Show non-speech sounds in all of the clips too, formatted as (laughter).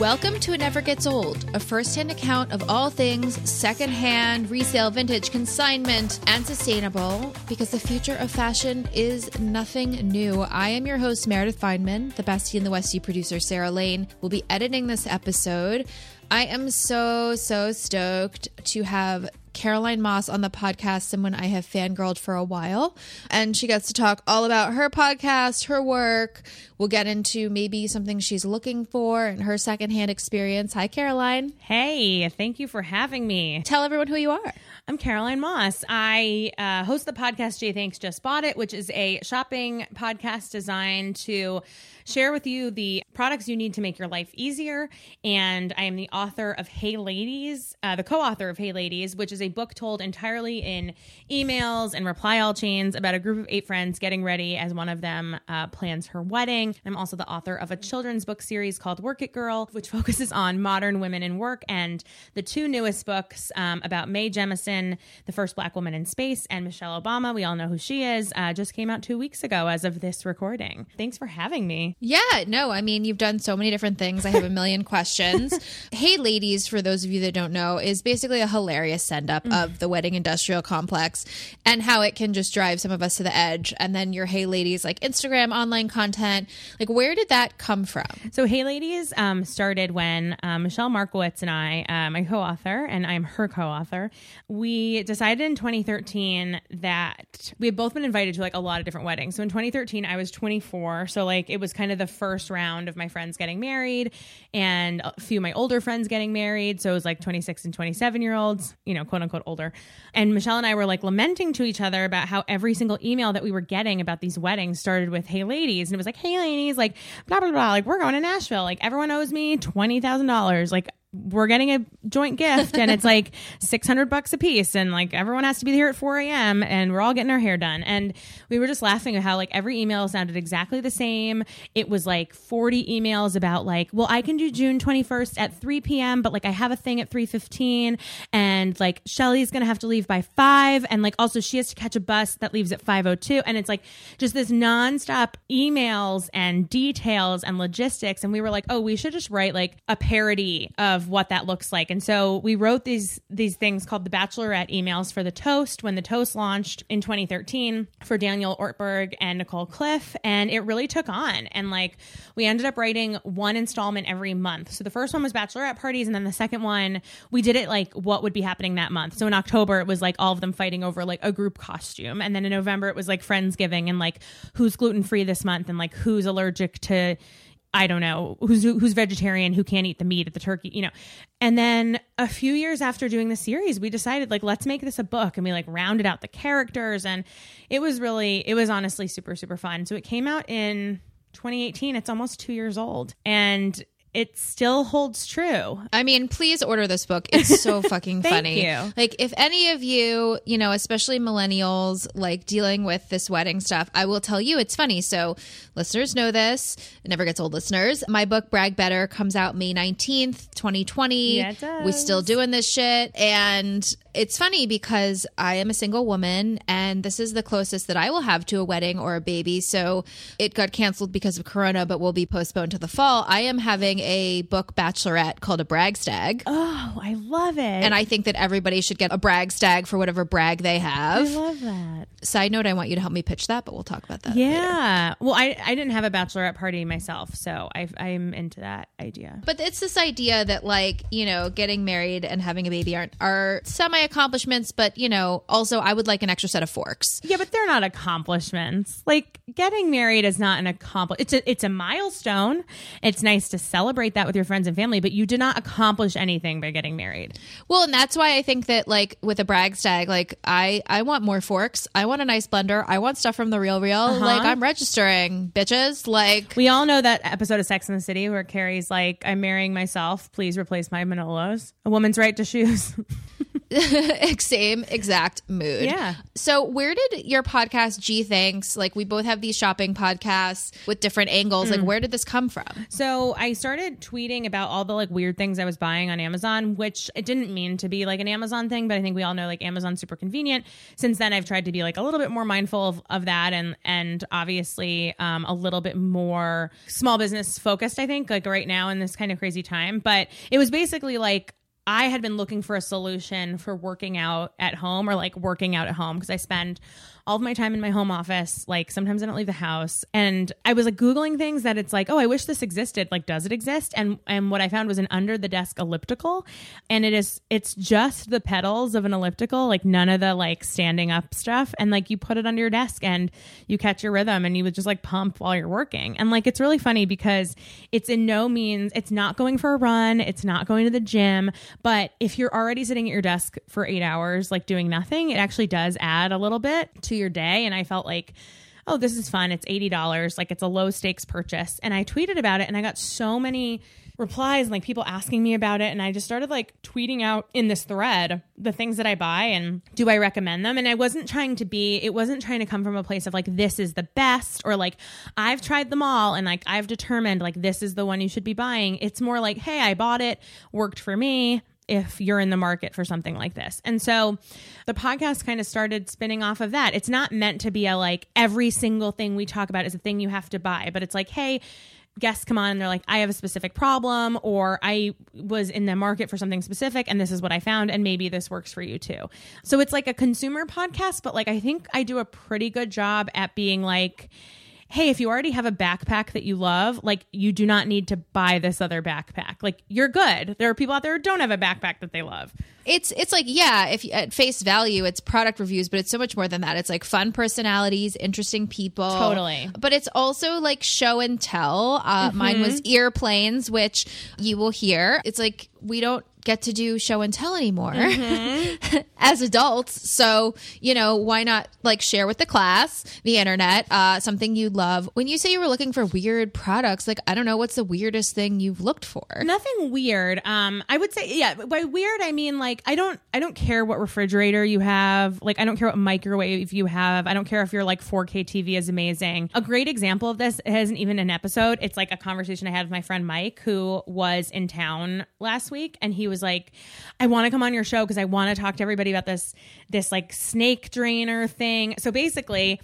Welcome to It Never Gets Old, a first hand account of all things secondhand, resale, vintage, consignment, and sustainable, because the future of fashion is nothing new. I am your host, Meredith Fineman. The bestie in the Westie producer, Sarah Lane, will be editing this episode. I am so, so stoked to have Caroline Moss on the podcast, someone I have fangirled for a while. And she gets to talk all about her podcast, her work. We'll get into maybe something she's looking for and her secondhand experience. Hi, Caroline. Hey, thank you for having me. Tell everyone who you are. I'm Caroline Moss. I uh, host the podcast Gee Thanks Just Bought It, which is a shopping podcast designed to share with you the products you need to make your life easier. And I am the author of Hey Ladies, uh, the co author of Hey Ladies, which is a book told entirely in emails and reply all chains about a group of eight friends getting ready as one of them uh, plans her wedding. I'm also the author of a children's book series called Work It Girl, which (laughs) focuses on modern women in work, and the two newest books um, about Mae Jemison, the first black woman in space, and Michelle Obama. We all know who she is. Uh, just came out two weeks ago as of this recording. Thanks for having me. Yeah, no, I mean, you've done so many different things. I have a million (laughs) questions. hey, ladies, for those of you that don't know, is basically a hilarious send up of the wedding industrial complex and how it can just drive some of us to the edge. And then your Hey Ladies, like Instagram, online content. Like, where did that come from? So, Hey Ladies um, started when um, Michelle Markowitz and I, uh, my co author, and I'm her co author, we decided in 2013 that we had both been invited to like a lot of different weddings. So, in 2013, I was 24. So, like, it was kind of the first round of my friends getting married and a few of my older friends getting married. So, it was like 26 and 27 year olds, you know, quote unquote older. And Michelle and I were like lamenting to each other about how every single email that we were getting about these weddings started with, Hey, ladies. And it was like, Hey, ladies, like, blah, blah, blah. Like, we're going to Nashville. Like, everyone owes me $20,000. Like, we're getting a joint gift and it's like (laughs) 600 bucks a piece and like everyone has to be here at 4 a.m and we're all getting our hair done. And we were just laughing at how like every email sounded exactly the same. It was like 40 emails about like well i can do june 21st at 3 p.m but like i have a thing at 3.15 and like shelly's gonna have to leave by 5 and like also she has to catch a bus that leaves at 5.02 and it's like just this nonstop emails and details and logistics and we were like oh we should just write like a parody of what that looks like. And so we wrote these these things called the Bachelorette emails for the Toast when the Toast launched in 2013 for Daniel Ortberg and Nicole Cliffe, and it really took on. And like we ended up writing one installment every month. So the first one was Bachelorette parties, and then the second one we did it like what would be happening that month. So in October it was like all of them fighting over like a group costume, and then in November it was like friendsgiving and like who's gluten free this month and like who's allergic to I don't know who's who's vegetarian, who can't eat the meat at the turkey, you know. And then a few years after doing the series, we decided like let's make this a book, and we like rounded out the characters, and it was really, it was honestly super super fun. So it came out in 2018. It's almost two years old, and it still holds true. I mean, please order this book. It's so (laughs) fucking Thank funny. you. Like, if any of you, you know, especially millennials, like dealing with this wedding stuff, I will tell you it's funny. So, listeners know this. It never gets old, listeners. My book, Brag Better, comes out May 19th, 2020. Yeah, it does. We still doing this shit. And It's funny because I am a single woman and this is the closest that I will have to a wedding or a baby. So it got canceled because of Corona, but will be postponed to the fall. I am having a book bachelorette called a brag stag. Oh, I love it. And I think that everybody should get a brag stag for whatever brag they have. I love that. Side note, I want you to help me pitch that, but we'll talk about that. later. Yeah. Well, I, I didn't have a bachelorette party myself, so I, I'm into that idea. But it's this idea that, like, you know, getting married and having a baby aren't are semi accomplishments, but you know, also I would like an extra set of forks. Yeah, but they're not accomplishments. Like getting married is not an accomplish. It's a it's a milestone. It's nice to celebrate that with your friends and family, but you did not accomplish anything by getting married. Well, and that's why I think that, like, with a brag stag, like, I I want more forks. I want a nice blender. I want stuff from the real real. Uh-huh. Like, I'm registering, bitches. Like, We all know that episode of Sex in the City where Carrie's like, "I'm marrying myself. Please replace my Manolos." A woman's right to shoes. (laughs) (laughs) same exact mood. Yeah. So, where did your podcast Gee Thanks? Like, we both have these shopping podcasts with different angles. Like, where did this come from? So I started tweeting about all the like weird things I was buying on Amazon, which it didn't mean to be like an Amazon thing, but I think we all know like Amazon's super convenient. Since then, I've tried to be like a little bit more mindful of, of that and and obviously um, a little bit more small business focused. I think like right now in this kind of crazy time, but it was basically like. I had been looking for a solution for working out at home or like working out at home because I spend all of my time in my home office. Like sometimes I don't leave the house. And I was like Googling things that it's like, oh, I wish this existed. Like, does it exist? And and what I found was an under the desk elliptical. And it is it's just the pedals of an elliptical, like none of the like standing up stuff. And like you put it under your desk and you catch your rhythm and you would just like pump while you're working. And like it's really funny because it's in no means it's not going for a run, it's not going to the gym. But if you're already sitting at your desk for eight hours, like doing nothing, it actually does add a little bit to your day. And I felt like, oh, this is fun. It's $80. Like it's a low stakes purchase. And I tweeted about it and I got so many replies and like people asking me about it. And I just started like tweeting out in this thread the things that I buy and do I recommend them? And I wasn't trying to be, it wasn't trying to come from a place of like, this is the best or like, I've tried them all and like, I've determined like, this is the one you should be buying. It's more like, hey, I bought it, worked for me if you're in the market for something like this. And so the podcast kind of started spinning off of that. It's not meant to be a like every single thing we talk about is a thing you have to buy, but it's like, hey, guests come on and they're like, I have a specific problem, or I was in the market for something specific and this is what I found, and maybe this works for you too. So it's like a consumer podcast, but like I think I do a pretty good job at being like, hey, if you already have a backpack that you love, like you do not need to buy this other backpack. Like you're good. There are people out there who don't have a backpack that they love. It's it's like yeah, if at face value, it's product reviews, but it's so much more than that. It's like fun personalities, interesting people, Totally. But it's also like show and tell. Uh, Mine was earplanes, which you will hear. It's like we don't get to do show and tell anymore (laughs) as adults. So you know why not like share with the class, the internet, uh, something you love. When you say you were looking for weird products, like I don't know, what's the weirdest thing you've looked for? Nothing weird. Um, I would say, yeah. By weird, I mean like I don't, I don't care what refrigerator you have. Like I don't care what microwave you have. I don't care if your like 4K TV is amazing. A great example of this isn't even an episode. It's like a conversation I had with my friend Mike, who was in town last week, and he was like, "I want to come on your show because I want to talk to everybody about this, this like snake drainer thing." So basically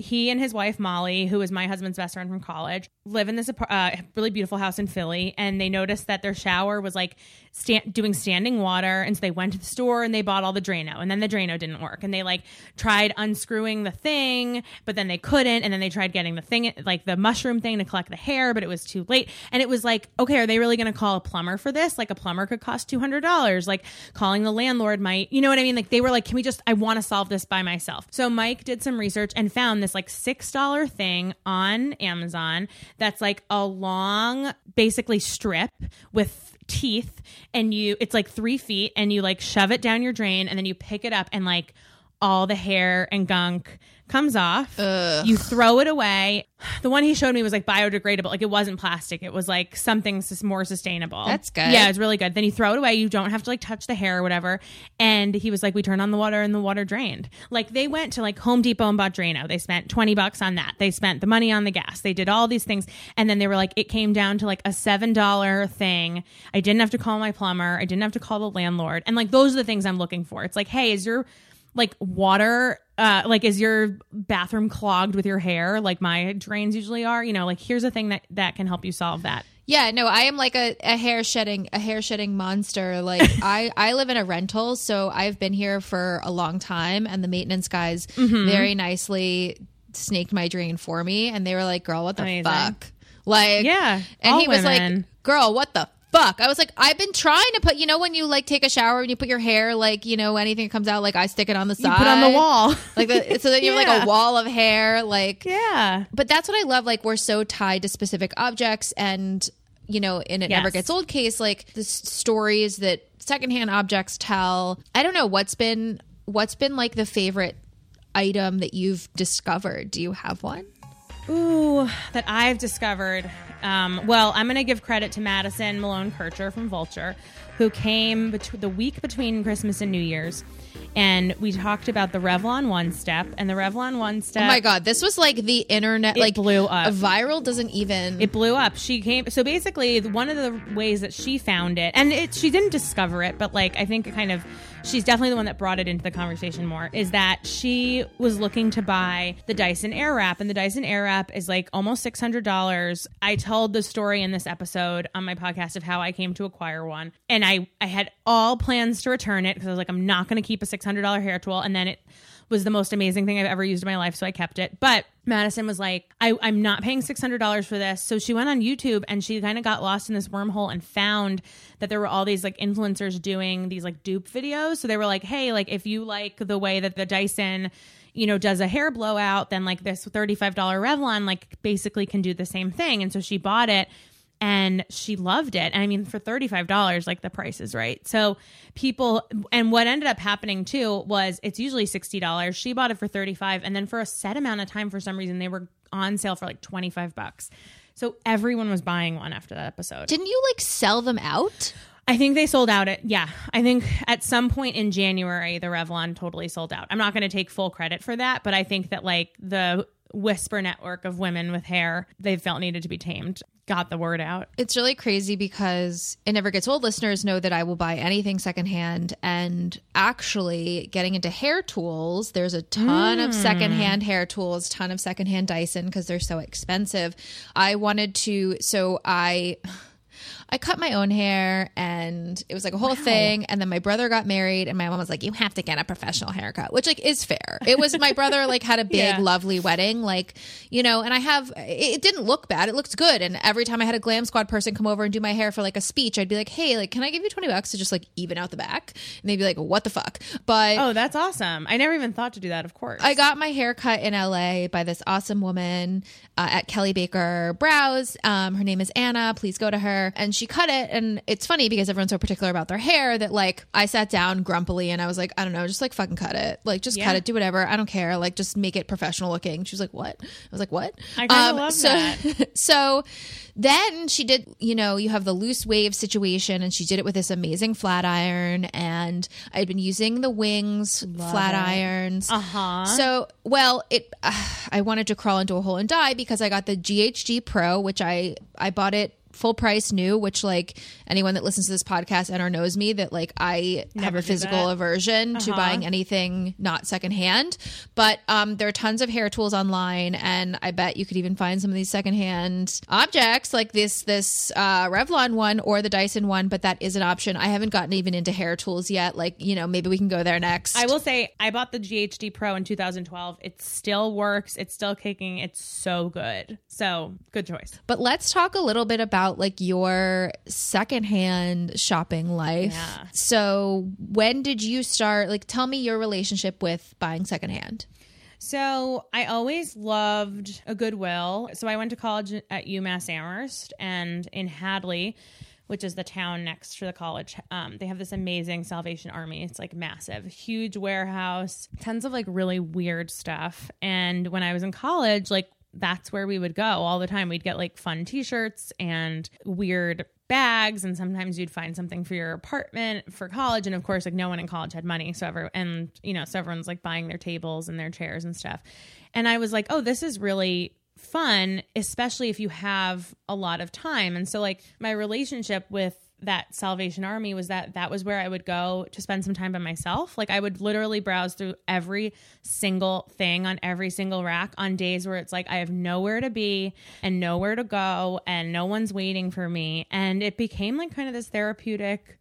he and his wife Molly, who is my husband's best friend from college, live in this uh, really beautiful house in Philly, and they noticed that their shower was like sta- doing standing water, and so they went to the store and they bought all the Drano, and then the Drano didn't work, and they like tried unscrewing the thing, but then they couldn't, and then they tried getting the thing like the mushroom thing to collect the hair, but it was too late, and it was like, okay, are they really going to call a plumber for this? Like a plumber could cost two hundred dollars, like calling the landlord might, you know what I mean? Like they were like, can we just? I want to solve this by myself. So Mike did some research and found this like six dollar thing on Amazon that's like a long, basically strip with teeth, and you it's like three feet, and you like shove it down your drain, and then you pick it up, and like all the hair and gunk comes off. You throw it away. The one he showed me was like biodegradable. Like it wasn't plastic. It was like something more sustainable. That's good. Yeah, it's really good. Then you throw it away. You don't have to like touch the hair or whatever. And he was like, we turned on the water and the water drained. Like they went to like Home Depot and bought Drano. They spent 20 bucks on that. They spent the money on the gas. They did all these things. And then they were like, it came down to like a $7 thing. I didn't have to call my plumber. I didn't have to call the landlord. And like those are the things I'm looking for. It's like, hey, is your like water uh like is your bathroom clogged with your hair like my drains usually are you know like here's a thing that that can help you solve that Yeah, no, I am like a, a hair shedding a hair shedding monster. Like (laughs) I I live in a rental, so I've been here for a long time, and the maintenance guys Mm-hmm. very nicely snaked my drain for me, and they were like, "Girl, what the Amazing. fuck?" Like, Yeah, and he was women. like, "Girl, what the." Fuck. I was like, I've been trying to put, you know, when you like take a shower and you put your hair, like, you know, anything comes out, like I stick it on the side. put on the wall (laughs) Like, the, so that you have like a (laughs) wall of hair. Like, yeah but that's what I love. Like we're so tied to specific objects, and you know, in it Yes. never gets old case, like the s- stories that secondhand objects tell. I don't know what's been what's been like the favorite item that you've discovered. Do you have one? Ooh, that I've discovered. Um, well, I'm going to give credit to Madison Malone Kircher from Vulture, who came bet- the week between Christmas and New Year's. And we talked about the Revlon One Step and the Revlon One Step. Oh my god, this was like the internet. It like blew up. A viral doesn't even. It blew up. She came. So basically, one of the ways that she found it, and it, she didn't discover it, but like I think it kind of, she's definitely the one that brought it into the conversation more. Is that she was looking to buy the Dyson Airwrap, and the Dyson Airwrap is like almost six hundred dollars. I told the story in this episode on my podcast of how I came to acquire one, and I I had all plans to return it because I was like, I'm not going to keep a six hundred dollar hair tool, and then it was the most amazing thing I've ever used in my life, so I kept it. But Madison was like, I, I'm not paying $600 for this. So she went on YouTube and she kind of got lost in this wormhole and found that there were all these like influencers doing these like dupe videos. So they were like, hey, like if you like the way that the Dyson, you know, does a hair blowout, then like this $35 Revlon, like basically can do the same thing. And so she bought it and she loved it. And I mean, for $35, like the price is right. So people, and what ended up happening too was it's usually $60. She bought it for 35 And then for a set amount of time, for some reason, they were on sale for like 25 bucks. So everyone was buying one after that episode. Didn't you like sell them out? I think they sold out at, yeah. I think at some point in January, the Revlon totally sold out. I'm not going to take full credit for that, but I think that like the whisper network of women with hair they felt needed to be tamed got the word out. It's really crazy because it never gets old. Listeners know that I will buy anything secondhand. And actually, getting into hair tools, there's a ton of hmm. secondhand hair tools, ton of secondhand Dyson because they're so expensive. I wanted to, so I. I cut my own hair and it was like a whole thing. And then my brother got married and my mom was like, you have to get a professional haircut, which like is fair. It was my brother like had a big, Yeah. lovely wedding. Like, you know, and I have, it, it didn't look bad. It looked good. And every time I had a glam squad person come over and do my hair for like a speech, I'd be like, hey, like, can I give you 20 bucks to just like even out the back? And they'd be like, what the fuck? But Oh, that's awesome. I never even thought to do that, of course. I got my hair cut in LA by this awesome woman uh, at Kelly Baker Brows. Um, her name is Anna. Please go to her. And she cut it. And it's funny because everyone's so particular about their hair that like I sat down grumpily and I was like, I don't know, just like fucking cut it. Like just Yeah. cut it, do whatever. I don't care. Like just make it professional looking. She was like, what? I was like, what? Um, I kinda love so, that. (laughs) so then she did, you know, you have the loose wave situation and she did it with this amazing flat iron. And I'd been using the wings flat irons. Uh-huh. So, well, it (sighs) I wanted to crawl into a hole and die because I got the GHD Pro, which I I bought it full price new, which like anyone that listens to this podcast and or knows me that like I have a physical that. Uh-huh. aversion to buying anything not secondhand. But um there are tons of hair tools online and I bet you could even find some of these secondhand objects like this this uh Revlon one or the Dyson one, but that is an option. I haven't gotten even into hair tools yet. Like, you know, maybe we can go there next. I will say I bought the GHD Pro in 2012. It still works. It's still kicking. It's so good. So good choice. But let's talk a little bit about like your secondhand shopping life. Yeah. So, when did you start? Like, tell me your relationship with buying secondhand. So I always loved a Goodwill. So I went to college at UMass Amherst and in Hadley. which is the town next to the college. Um, they have this amazing Salvation Army. It's like massive, huge warehouse, tons of like really weird stuff. And when I was in college, like that's where we would go all the time. We'd get like fun t-shirts and weird bags and sometimes you'd find something for your apartment for college and of course like no one in college had money so ever and you know so everyone's like buying their tables and their chairs and stuff and i was like oh this is really fun especially if you have a lot of time and so like my relationship with that Salvation Army was that that was where I would go to spend some time by myself. Like I would literally browse through every single thing on every single rack on days where it's like I have nowhere to be and nowhere to go and no one's waiting for me. And it became like kind of this therapeutic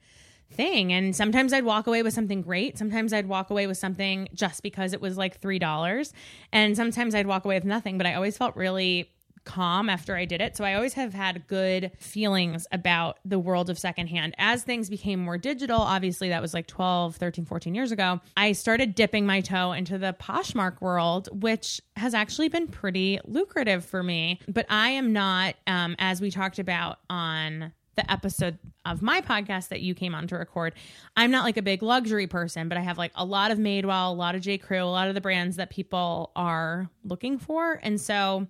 thing. And sometimes I'd walk away with something great. Sometimes I'd walk away with something just because it was like $3. And sometimes I'd walk away with nothing, but I always felt really calm after I did it. So I always have had good feelings about the world of secondhand. As things became more digital, obviously that was like 12, 13, 14 years ago, I started dipping my toe into the Poshmark world, which has actually been pretty lucrative for me. But I am not, um, as we talked about on the episode of my podcast that you came on to record. I'm not like a big luxury person, but I have like a lot of Madewell, a lot of J. Crew, a lot of the brands that people are looking for. And so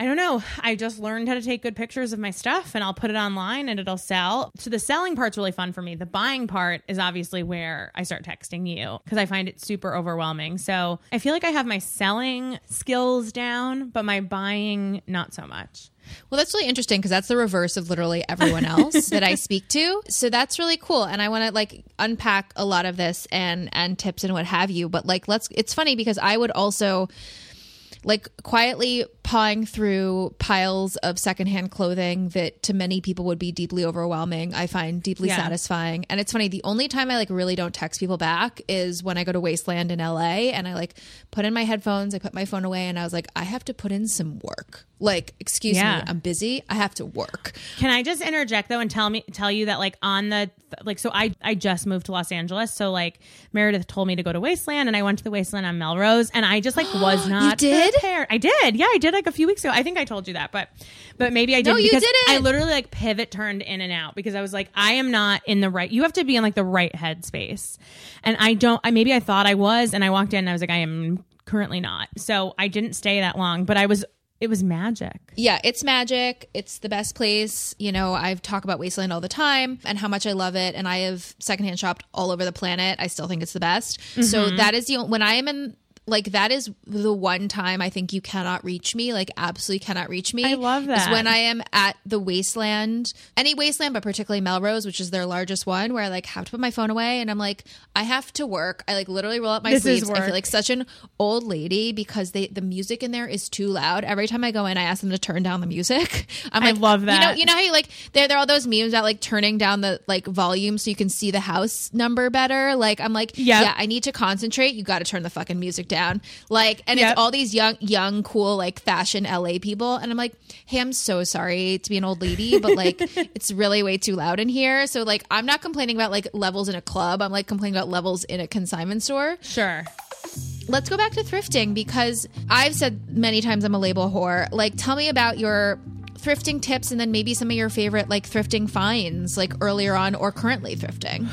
I don't know. I just learned how to take good pictures of my stuff and I'll put it online and it'll sell. So the selling part's really fun for me. The buying part is obviously where I start texting you because I find it super overwhelming. So I feel like I have my selling skills down, but my buying not so much. Well, that's really interesting because that's the reverse of literally everyone else that I (laughs) speak to. So that's really cool, and I want to like unpack a lot of this and and tips and what have you. But like, let's. It's funny because I would also like quietly pawing through piles of secondhand clothing that to many people would be deeply overwhelming. I find deeply yeah. satisfying. And it's funny, the only time I like really don't text people back is when I go to Wasteland in LA and I like put in my headphones, I put my phone away and I was like, I have to put in some work. Like, excuse yeah. me, I'm busy. I have to work. Can I just interject though and tell me tell you that like on the like so I I just moved to Los Angeles. So like Meredith told me to go to Wasteland and I went to the Wasteland on Melrose and I just like (gasps) was not you did? prepared. I did. Yeah, I did like a few weeks ago. I think I told you that, but but maybe I didn't. No, you because didn't. I literally like pivot turned in and out because I was like, I am not in the right. You have to be in like the right headspace, and I don't. I maybe I thought I was, and I walked in and I was like, I am currently not. So I didn't stay that long, but I was it was magic. Yeah, it's magic. It's the best place. You know, I talk about Wasteland all the time and how much I love it. And I have secondhand shopped all over the planet. I still think it's the best. Mm-hmm. So that is the when I am in like that is the one time I think you cannot reach me, like absolutely cannot reach me. I love that. Is when I am at the wasteland, any wasteland, but particularly Melrose, which is their largest one, where I like have to put my phone away and I'm like, I have to work. I like literally roll up my this sleeves. I feel like such an old lady because they the music in there is too loud. Every time I go in, I ask them to turn down the music. (laughs) I'm I like, love that. You know, you know how you like there there are all those memes about like turning down the like volume so you can see the house number better. Like I'm like, yep. yeah, I need to concentrate. You got to turn the fucking music down. Like, and yep. it's all these young, young, cool, like fashion LA people. And I'm like, hey, I'm so sorry to be an old lady, but like, it's really way too loud in here. So, like, I'm not complaining about like levels in a club. I'm like complaining about levels in a consignment store. Sure let's go back to thrifting because I've said many times I'm a label whore. Like, tell me about your thrifting tips and then maybe some of your favorite like thrifting finds, like earlier on or currently thrifting.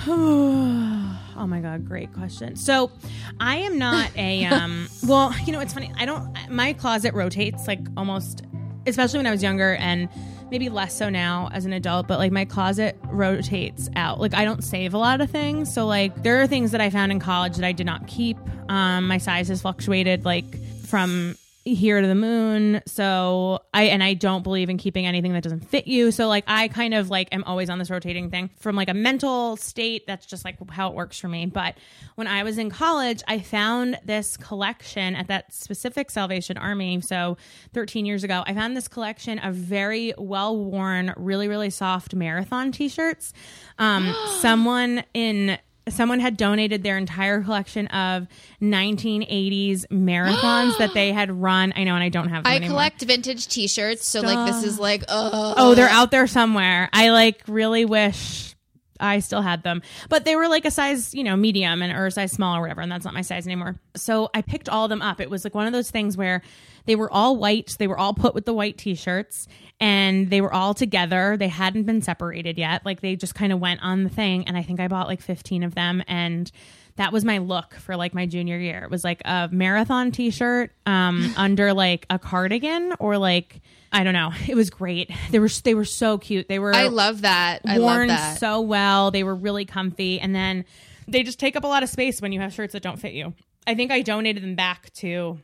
Oh my god, great question. So, I am not a (laughs) um well, you know, it's funny. I don't my closet rotates like almost especially when I was younger and maybe less so now as an adult, but like my closet rotates out. Like I don't save a lot of things. So like there are things that I found in college that I did not keep. Um my size has fluctuated like from here to the moon. So I and I don't believe in keeping anything that doesn't fit you. So like I kind of like am always on this rotating thing from like a mental state. That's just like how it works for me. But when I was in college, I found this collection at that specific Salvation Army. So 13 years ago, I found this collection of very well worn, really really soft marathon t-shirts. Um, (gasps) someone in someone had donated their entire collection of 1980s marathons that they had run. I know, and I don't have. I anymore. collect vintage T-shirts, so like this is like oh oh they're out there somewhere. I like really wish I still had them, but they were like a size, you know, medium and or a size small or whatever, and that's not my size anymore. So I picked all of them up. It was like one of those things where they were all white. They were all put with the white t-shirts, and they were all together. They hadn't been separated yet. Like they just kind of went on the thing, and I think I bought like fifteen of them, and that was my look for like my junior year. It was like a marathon t-shirt um, (laughs) under like a cardigan or like I don't know. It was great. They were they were so cute. They were I love that. I worn love that. so well. They were really comfy, and then they just take up a lot of space when you have shirts that don't fit you. I think I donated them back to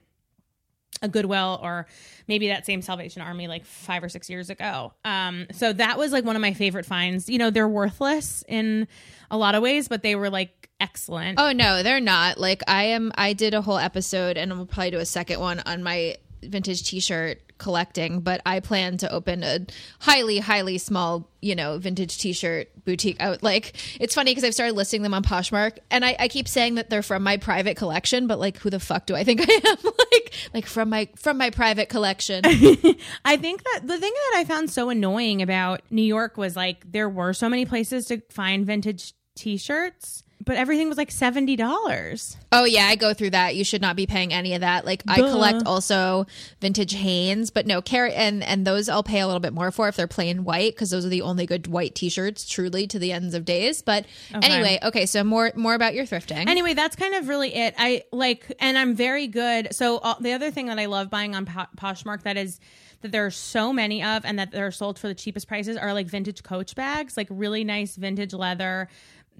a Goodwill or maybe that same Salvation Army like five or six years ago. Um, so that was like one of my favorite finds. You know, they're worthless in a lot of ways, but they were like excellent. Oh no, they're not. Like I am I did a whole episode and we'll probably do a second one on my vintage t-shirt collecting, but I plan to open a highly highly small, you know, vintage t-shirt boutique out like it's funny because I've started listing them on Poshmark and I, I keep saying that they're from my private collection, but like who the fuck do I think (laughs) I am? like like from my from my private collection. (laughs) I think that the thing that I found so annoying about New York was like there were so many places to find vintage t-shirts, but everything was like seventy dollars. Oh yeah, I go through that. You should not be paying any of that. Like I collect also vintage Hanes, but no, carry and and those I'll pay a little bit more for if they're plain white because those are the only good white T-shirts, truly to the ends of days. But anyway, okay, so more more about your thrifting. Anyway, that's kind of really it. I like, and I'm very good. So uh, the other thing that I love buying on po- Poshmark that is that there are so many of, and that they're sold for the cheapest prices, are like vintage Coach bags, like really nice vintage leather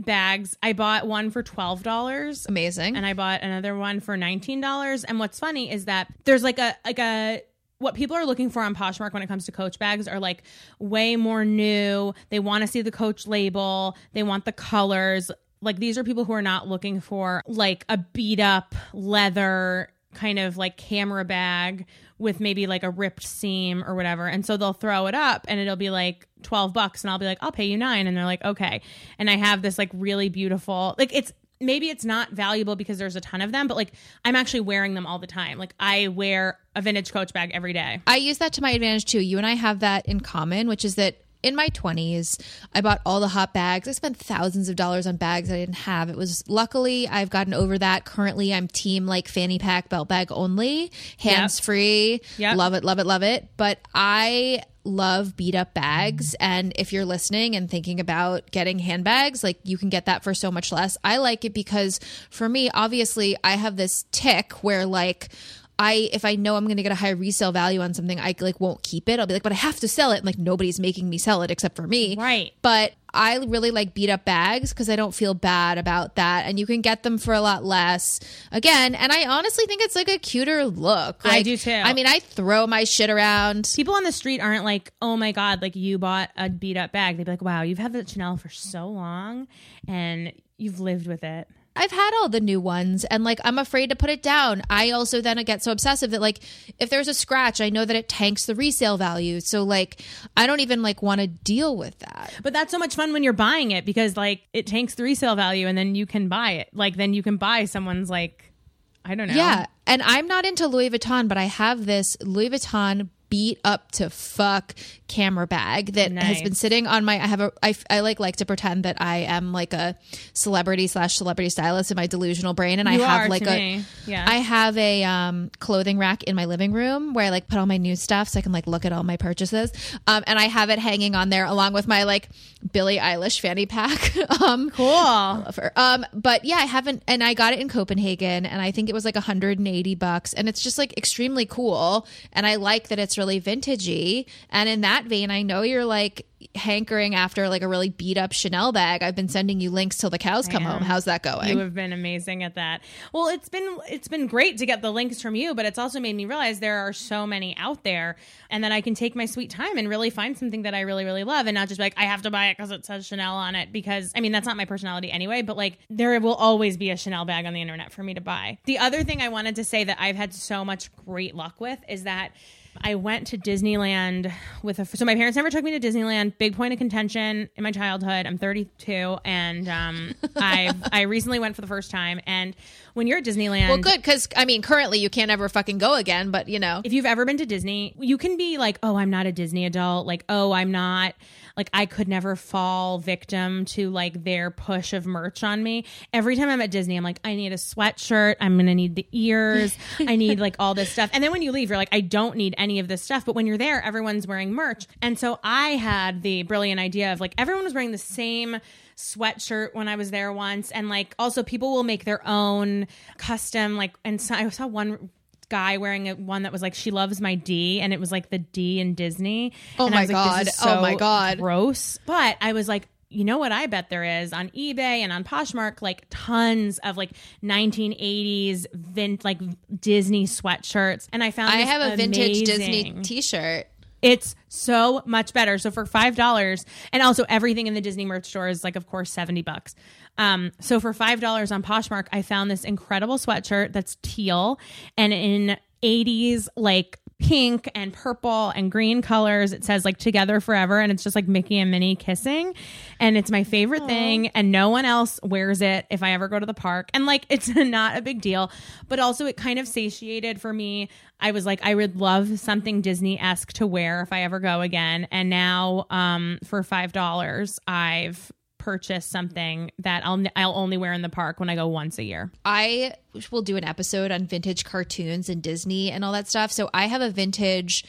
bags. I bought one for twelve dollars. Amazing. and I bought another one for nineteen dollars. And what's funny is that there's like a like a what people are looking for on Poshmark when it comes to Coach bags are like way more new. They want to see the Coach label. They want the colors. Like these are people who are not looking for like a beat up leather kind of like camera bag with maybe like a ripped seam or whatever. And so they'll throw it up and it'll be like 12 bucks and I'll be like, I'll pay you nine. And they're like, okay. And I have this like really beautiful, like it's, maybe it's not valuable because there's a ton of them, but like I'm actually wearing them all the time. Like I wear a vintage coach bag every day. I use that to my advantage too. You and I have that in common, which is that in my 20s, I bought all the hot bags. I spent thousands of dollars on bags I didn't have. It was luckily I've gotten over that. Currently, I'm team like fanny pack belt bag only, hands free. Yep. Love it, love it, love it. But I love beat up bags and if you're listening and thinking about getting handbags like you can get that for so much less i like it because for me obviously i have this tick where like I if I know I'm going to get a high resale value on something, I like won't keep it. I'll be like, but I have to sell it. And like nobody's making me sell it except for me. Right. But I really like beat up bags because I don't feel bad about that, and you can get them for a lot less. Again, and I honestly think it's like a cuter look. I do too. I mean, I throw my shit around. People on the street aren't like, oh my God, like you bought a beat up bag. They'd be like, wow, you've had that Chanel for so long and you've lived with it. I've had all the new ones and like I'm afraid to put it down. I also then get so obsessive that like if there's a scratch, I know that it tanks the resale value. So like I don't even like want to deal with that. But that's so much fun when you're buying it because like it tanks the resale value and then you can buy it. Like then you can buy someone's like, I don't know. Yeah. And I'm not into Louis Vuitton, but I have this Louis Vuitton beat up to fuck camera bag that has been sitting on my I have a I, I like like to pretend that I am like a celebrity slash celebrity stylist in my delusional brain and You I have like a me. Yeah. I have a um clothing rack in my living room where I like put all my new stuff so I can like look at all my purchases. Um and I have it hanging on there along with my like Billie Eilish fanny pack. (laughs) um Cool. love her. Um, but yeah, I haven't, and I got it in Copenhagen, and I think it was like 180 bucks, and it's just like extremely cool, and I like that it's really vintagey. And in that vein, I know you're like hankering after like a really beat up Chanel bag. I've been sending you links till the cows come home. How's that going? You have been amazing at that. Well, it's been it's been great to get the links from you, but it's also made me realize there are so many out there, and that I can take my sweet time and really find something that I really really love, and not just be like I have to buy it because it says Chanel on it. Because I mean that's not my personality anyway. But like there will always be a Chanel bag on the internet for me to buy. The other thing I wanted to say that I've had so much great luck with is that. I went to Disneyland with a. So my parents never took me to Disneyland. Big point of contention in my childhood. I'm 32, and um, (laughs) I I recently went for the first time. And when you're at Disneyland, Well, good because I mean, currently you can't ever fucking go again. But you know, if you've ever been to Disney, you can be like, oh, I'm not a Disney adult. Like, oh, I'm not. Like, I could never fall victim to like their push of merch on me. Every time I'm at Disney, I'm like, I need a sweatshirt. I'm going to need the ears. I need like all this stuff. And then when you leave, you're like, I don't need any of this stuff. But when you're there, everyone's wearing merch. And so I had the brilliant idea of like, everyone was wearing the same sweatshirt when I was there once. And like, also people will make their own custom, like, and so I saw one guy wearing a, one that was like she loves my D and it was like the D in Disney. Oh and my I was like, God. this is Oh my God. Gross. But I was like, you know what I bet there is on eBay and on Poshmark, like tons of like 1980s vint like Disney sweatshirts. And I found I have a vintage Disney T-shirt. It's so much better. So for five dollars, and also everything in the Disney merch store is like, of course, seventy bucks. Um, so for five dollars on Poshmark, I found this incredible sweatshirt that's teal and in eighties like pink and purple and green colors. It says like together forever, and it's just like Mickey and Minnie kissing, and it's my favorite thing. And no one else wears it if I ever go to the park, and like it's (laughs) not a big deal, but also it kind of satiated for me. I was like, I would love something Disney esque to wear if I ever go again. And now, um, for five dollars, I've purchased something that I'll I'll only wear in the park when I go once a year. I will do an episode on vintage cartoons and Disney and all that stuff. So I have a vintage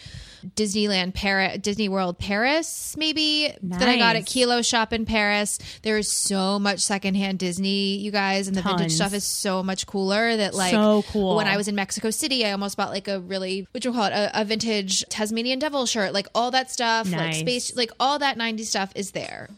Disneyland Paris, Disney World Paris, maybe that I got at Kilo Shop in Paris. There is so much secondhand Disney, you guys, and the vintage stuff is so much cooler. That like So cool. when I was in Mexico City, I almost bought like a really what you call it a, a vintage Tasmanian Devil shirt, like all that stuff, like space, like all that '90s stuff is there.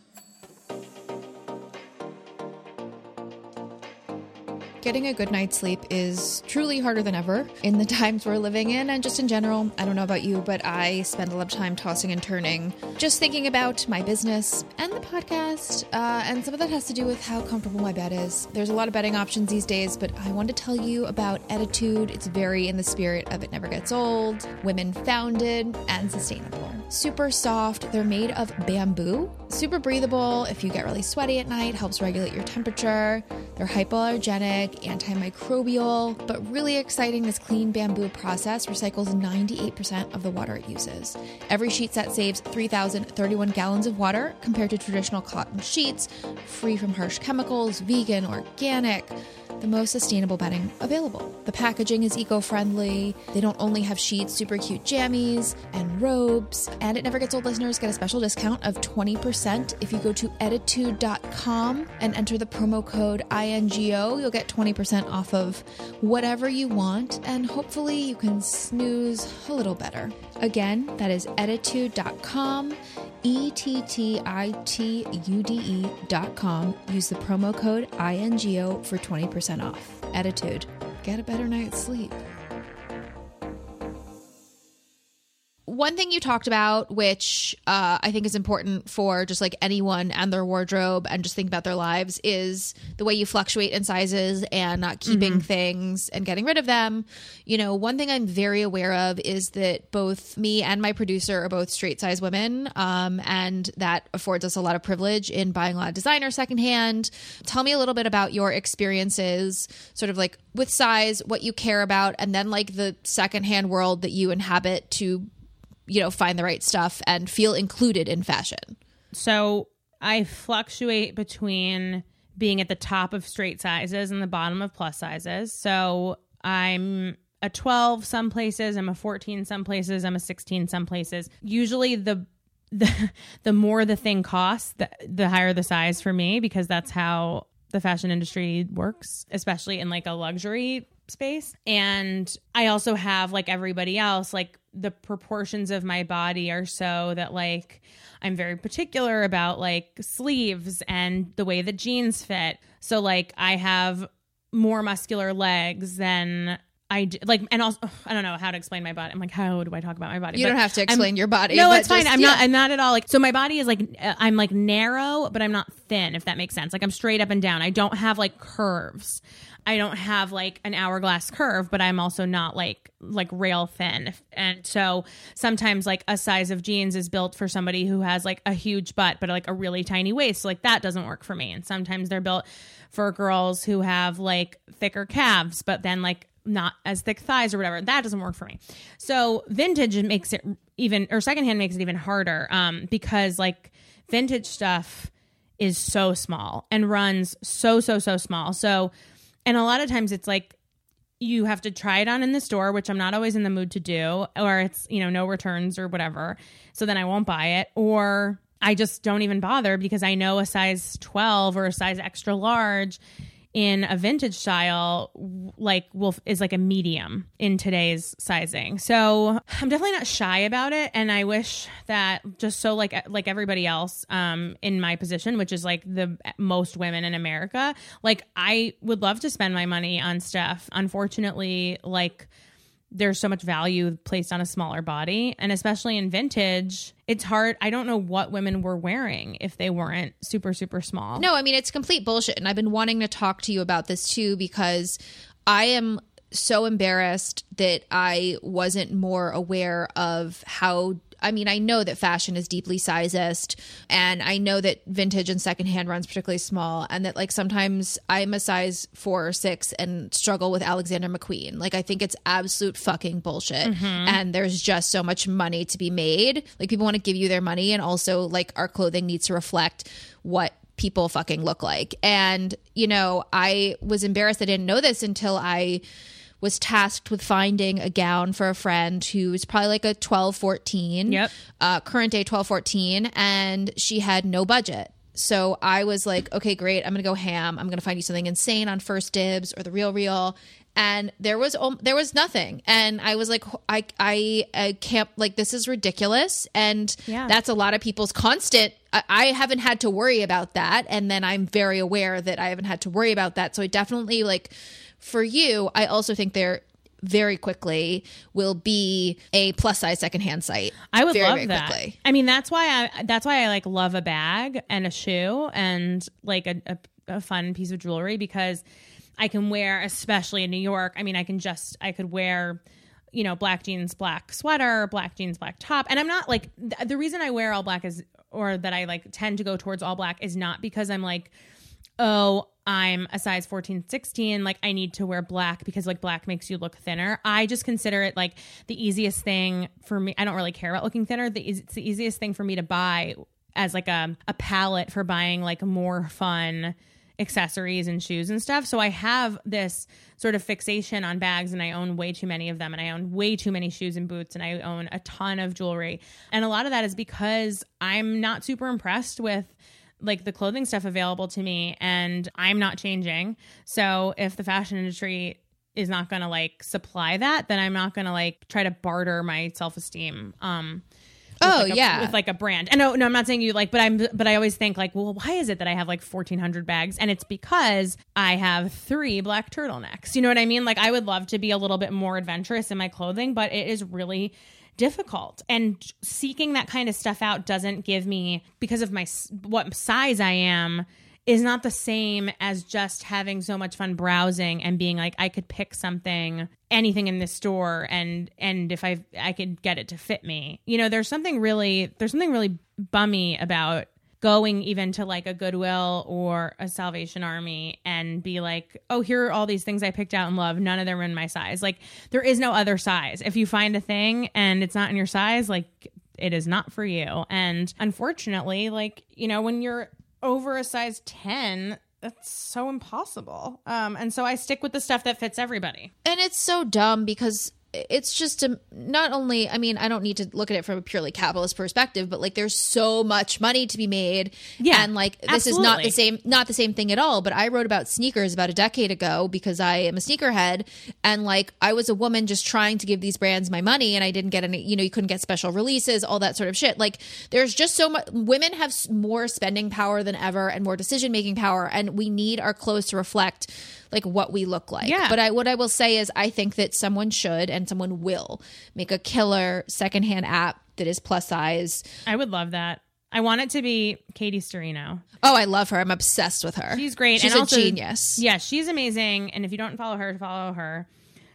Getting a good night's sleep is truly harder than ever in the (laughs) times we're living in, and just in general. I don't know about you, but I spend a lot of time tossing and turning, just thinking about my business and the podcast. Uh, and some of that has to do with how comfortable my bed is. There's a lot of bedding options these days, but I want to tell you about Ettitude. It's very in the spirit of It Never Gets Old, women founded, and sustainable. Super soft, they're made of bamboo, super breathable if you get really sweaty at night, helps regulate your temperature. They're hypoallergenic, antimicrobial, but really exciting. This clean bamboo process recycles 98% of the water it uses. Every sheet set saves 3,031 gallons of water compared to traditional cotton sheets, free from harsh chemicals, vegan, organic the most sustainable bedding available. The packaging is eco friendly. They don't only have sheets, super cute jammies and robes. And it never gets old listeners get a special discount of 20% if you go to ettitude.com and enter the promo code INGO. You'll get 20% off of whatever you want, and hopefully you can snooze a little better. Again, that is ettitude.com. E T T I T U D E dot com. Use the promo code INGO for 20% off. Ettitude. Get a better night's sleep. One thing you talked about, which uh, I think is important for just like anyone and their wardrobe and just think about their lives, is the way you fluctuate in sizes and not keeping things and getting rid of them. You know, one thing I'm very aware of is that both me and my producer are both straight size women, um, and that affords us a lot of privilege in buying a lot of designer secondhand. Tell me a little bit about your experiences, sort of like with size, what you care about, and then like the secondhand world that you inhabit to you know find the right stuff and feel included in fashion So I fluctuate between being at the top of straight sizes and the bottom of plus sizes. So I'm a 12 some places, I'm a 14 some places, I'm a 16 some places. Usually the (laughs) the the more the thing costs, the, the higher the size for me because that's how the fashion industry works, especially in like a luxury space. And I also have like everybody else, like the proportions of my body are so that like I'm very particular about like sleeves and the way the jeans fit. So like I have more muscular legs than I d- like, and also I don't know how to explain my body. I'm like, how do I talk about my body? You But don't have to I'm- explain your body. No, it's fine. just- I'm yeah. not. I'm not at all like. So my body is like. uh, I'm like narrow, but I'm not thin. If that makes sense. Like I'm straight up and down. I don't have like curves. I don't have like an hourglass curve, but I'm also not like like rail thin. And so sometimes like a size of jeans is built for somebody who has like a huge butt but like a really tiny waist. So like that doesn't work for me. And sometimes they're built for girls who have like thicker calves, but then like not as thick thighs or whatever. That doesn't work for me. So vintage makes it even or secondhand makes it even harder um because like vintage stuff is so small and runs so so so small. So and a lot of times it's like you have to try it on in the store, which I'm not always in the mood to do, or it's, you know, no returns or whatever. So then I won't buy it. Or I just don't even bother because I know a size 12 or a size extra large in a vintage style like wolf is like a medium in today's sizing. So I'm definitely not shy about it and I wish that just so like like everybody else um in my position which is like the most women in America, like I would love to spend my money on stuff. Unfortunately, like there's so much value placed on a smaller body and especially in vintage it's hard i don't know what women were wearing if they weren't super super small No, I mean it's complete bullshit, and I've been wanting to talk to you about this too because I am so embarrassed that I wasn't more aware of how. I mean, I know that fashion is deeply sizest, and I know that vintage and secondhand runs particularly small, and that like sometimes I'm a size four or six and struggle with Alexander McQueen. Like, I think it's absolute fucking bullshit, mm-hmm. and there's just so much money to be made. Like, people want to give you their money, and also like our clothing needs to reflect what people fucking look like. And, you know, I was embarrassed I didn't know this until I was tasked with finding a gown for a friend who was probably like a 12, 14. Yep. Uh, current day 12, 14. And she had no budget. So I was like, okay, great. I'm going to go ham. I'm going to find you something insane on First Dibs or The Real Real. And there was um, there was nothing, and I was like, I I, I can't like this is ridiculous, and Yeah. that's a lot of people's constant. I, I haven't had to worry about that, and then I'm very aware that I haven't had to worry about that. So I definitely like for you. I also think there very quickly will be a plus size secondhand site. I would very, love very that. quickly. I mean, that's why I that's why I like love a bag and a shoe and like a, a, a fun piece of jewelry because I can wear, especially in New York. I mean, I can just I could wear, you know, black jeans, black sweater, black jeans, black top, and I'm not like th- the reason I wear all black is or that I like tend to go towards all black is not because I'm like oh, I'm a size 14, 16, like I need to wear black because like black makes you look thinner. I just consider it like the easiest thing for me. I don't really care about looking thinner. The, it's the easiest thing for me to buy as like a, a palette for buying like more fun accessories and shoes and stuff. So I have this sort of fixation on bags and I own way too many of them and I own way too many shoes and boots and I own a ton of jewelry. And a lot of that is because I'm not super impressed with like the clothing stuff available to me and I'm not changing. So if the fashion industry is not going to like supply that, then I'm not going to like try to barter my self-esteem. Um Oh, like, a- yeah. with like a brand. And no, no, I'm not saying you like, but I'm, but I always think like, well, why is it that I have like 1,400 bags? And it's because I have three black turtlenecks. You know what I mean? Like, I would love to be a little bit more adventurous in my clothing, but it is really difficult. And seeking that kind of stuff out doesn't give me because of my what size I am is not the same as just having so much fun browsing and being like I could pick something anything in this store and and if I I could get it to fit me. You know, there's something really there's something really bummy about going even to like a Goodwill or a Salvation Army and be like, "Oh, here are all these things I picked out and love. None of them are in my size." Like there is no other size. If you find a thing and it's not in your size, like it is not for you. And unfortunately, like, you know, when you're over a size 10, that's so impossible. Um, and so I stick with the stuff that fits everybody. And it's so dumb because it's just a, not only I mean I don't need to look at it from a purely capitalist perspective but like there's so much money to be made. Yeah, and like this is not the same not the same thing at all but I wrote about sneakers about a decade ago because I am a sneakerhead. And like I was a woman just trying to give these brands my money and I didn't get any you know you couldn't get special releases all that sort of shit. Like there's just so much women have more spending power than ever and more decision making power. And we need our clothes to reflect like what we look like. Yeah. But I what I will say is I think that someone should and someone will make a killer secondhand app that is plus size. I would love that. I want it to be Katie Sturino. Oh, I love her. I'm obsessed with her. She's great. She's and a also, genius. Yeah, she's amazing. And if you don't follow her, follow her.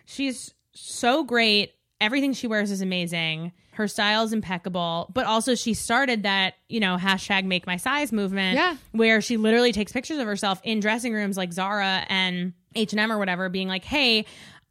She's so great. Everything she wears is amazing. Her style is impeccable. But also, she started that, you know, hashtag make my size movement. Yeah. Where she literally takes pictures of herself in dressing rooms like Zara and H&M or whatever, being like, hey,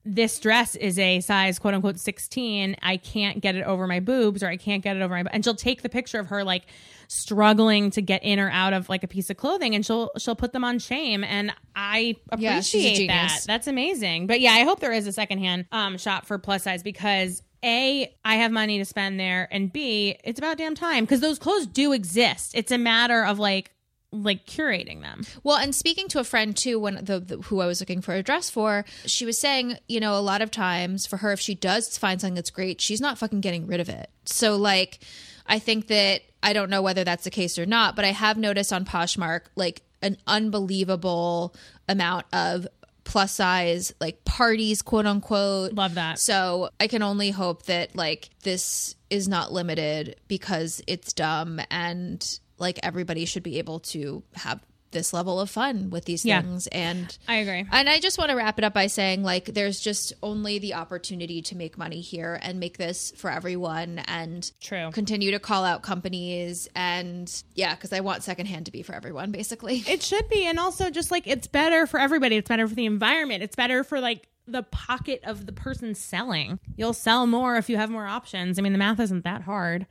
this dress is a size quote unquote 16 i can't get it over my boobs or i can't get it over my and she'll take the picture of her like struggling to get in or out of like a piece of clothing and she'll she'll put them on shame and i Yeah, appreciate that that's amazing but yeah i hope there is a secondhand um shop for plus size because a i have money to spend there and b it's about damn time because those clothes do exist it's a matter of like like curating them Well, and speaking to a friend too, when the, the who I was looking for a dress for, she was saying, you know, a lot of times for her, if she does find something that's great, she's not fucking getting rid of it. So, like, I think that I don't know whether that's the case or not, but I have noticed on Poshmark like an unbelievable amount of plus size like parties, quote unquote. Love that. So I can only hope that like this is not limited because it's dumb and like everybody should be able to have this level of fun with these Yeah. things and i agree and I just want to wrap it up by saying like there's just only the opportunity to make money here and make this for everyone and True. continue to call out companies and yeah because I want secondhand to be for everyone basically (laughs) It should be. And also, just like it's better for everybody. It's better for the environment. It's better for like the pocket of the person selling. You'll sell more if you have more options. I mean, the math isn't that hard,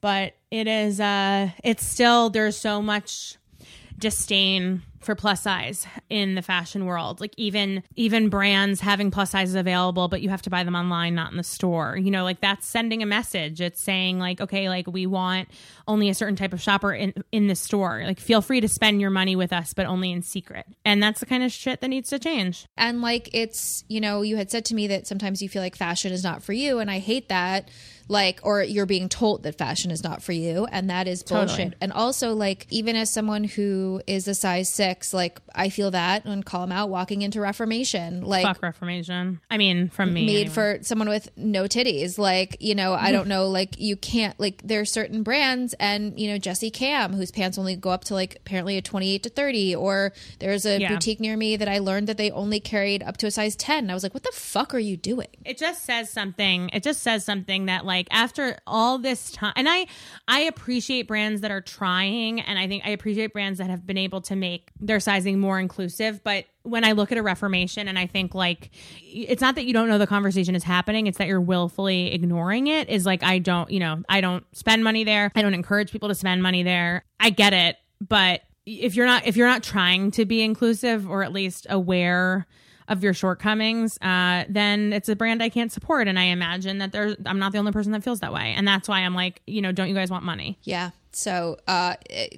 but it is, uh, it's still, there's so much disdain for plus size in the fashion world. Like even even brands having plus sizes available but you have to buy them online not in the store. You know like that's sending a message. It's saying like okay like we want only a certain type of shopper in in the store. Like feel free to spend your money with us but only in secret. And that's the kind of shit that needs to change. And like it's you know you had said to me that sometimes you feel like fashion is not for you and i hate that like or you're being told that fashion is not for you and that is bullshit Totally. and also like even as someone who is a size six like i feel that and call them out walking into reformation like fuck reformation i mean from me made anyway. for someone with no titties. Like, you know, I don't (laughs) know, like you can't like there are certain brands and you know, Jesse Kamm, whose pants only go up to like apparently a twenty eight to thirty, or there's a Yeah. boutique near me that I learned that they only carried up to a size ten. And I was like, What the fuck are you doing? it just says something it just says something that like after all this time and i i appreciate brands that are trying and i think i appreciate brands that have been able to make their sizing more inclusive but when i look at a reformation and i think like it's not that you don't know the conversation is happening it's that you're willfully ignoring it is like i don't you know i don't spend money there. I don't encourage people to spend money there. I get it but if you're not if you're not trying to be inclusive or at least aware of your shortcomings, uh, then it's a brand I can't support. And I imagine that there's I'm not the only person that feels that way. And that's why I'm like, you know, don't you guys want money? Yeah. So uh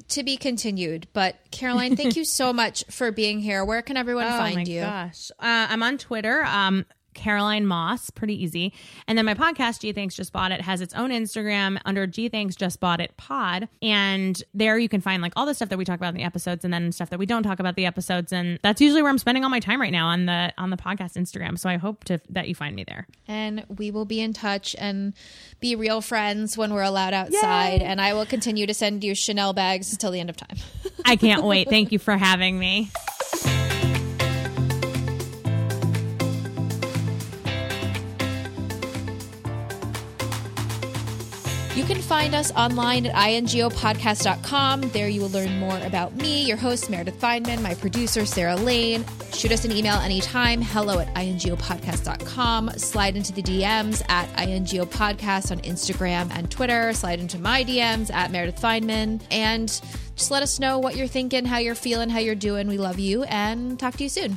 to be continued. But Caroline, thank (laughs) you so much for being here. Where can everyone find you? oh find my you? gosh. Uh, I'm on Twitter. Um, Caroline Moss, pretty easy. And then my podcast, Gee Thanks Just Bought It, has its own Instagram under Gee Thanks Just Bought It Pod. And there you can find like all the stuff that we talk about in the episodes and then stuff that we don't talk about the episodes. And that's usually where I'm spending all my time right now on the on the podcast Instagram. So I hope to that you find me there. and we will be in touch and be real friends when we're allowed outside. And I will continue to send you Chanel bags until the end of time. I can't wait. Thank you for having me. (laughs) You can find us online at ingopodcast.com. There you will learn more about me, your host, Meredith Fineman, my producer, Sarah Lane. Shoot us an email anytime, hello at ingopodcast.com. Slide into the DMs at ingopodcast on Instagram and Twitter. Slide into my DMs at Meredith Fineman. And just let us know what you're thinking, how you're feeling, how you're doing. We love you and talk to you soon.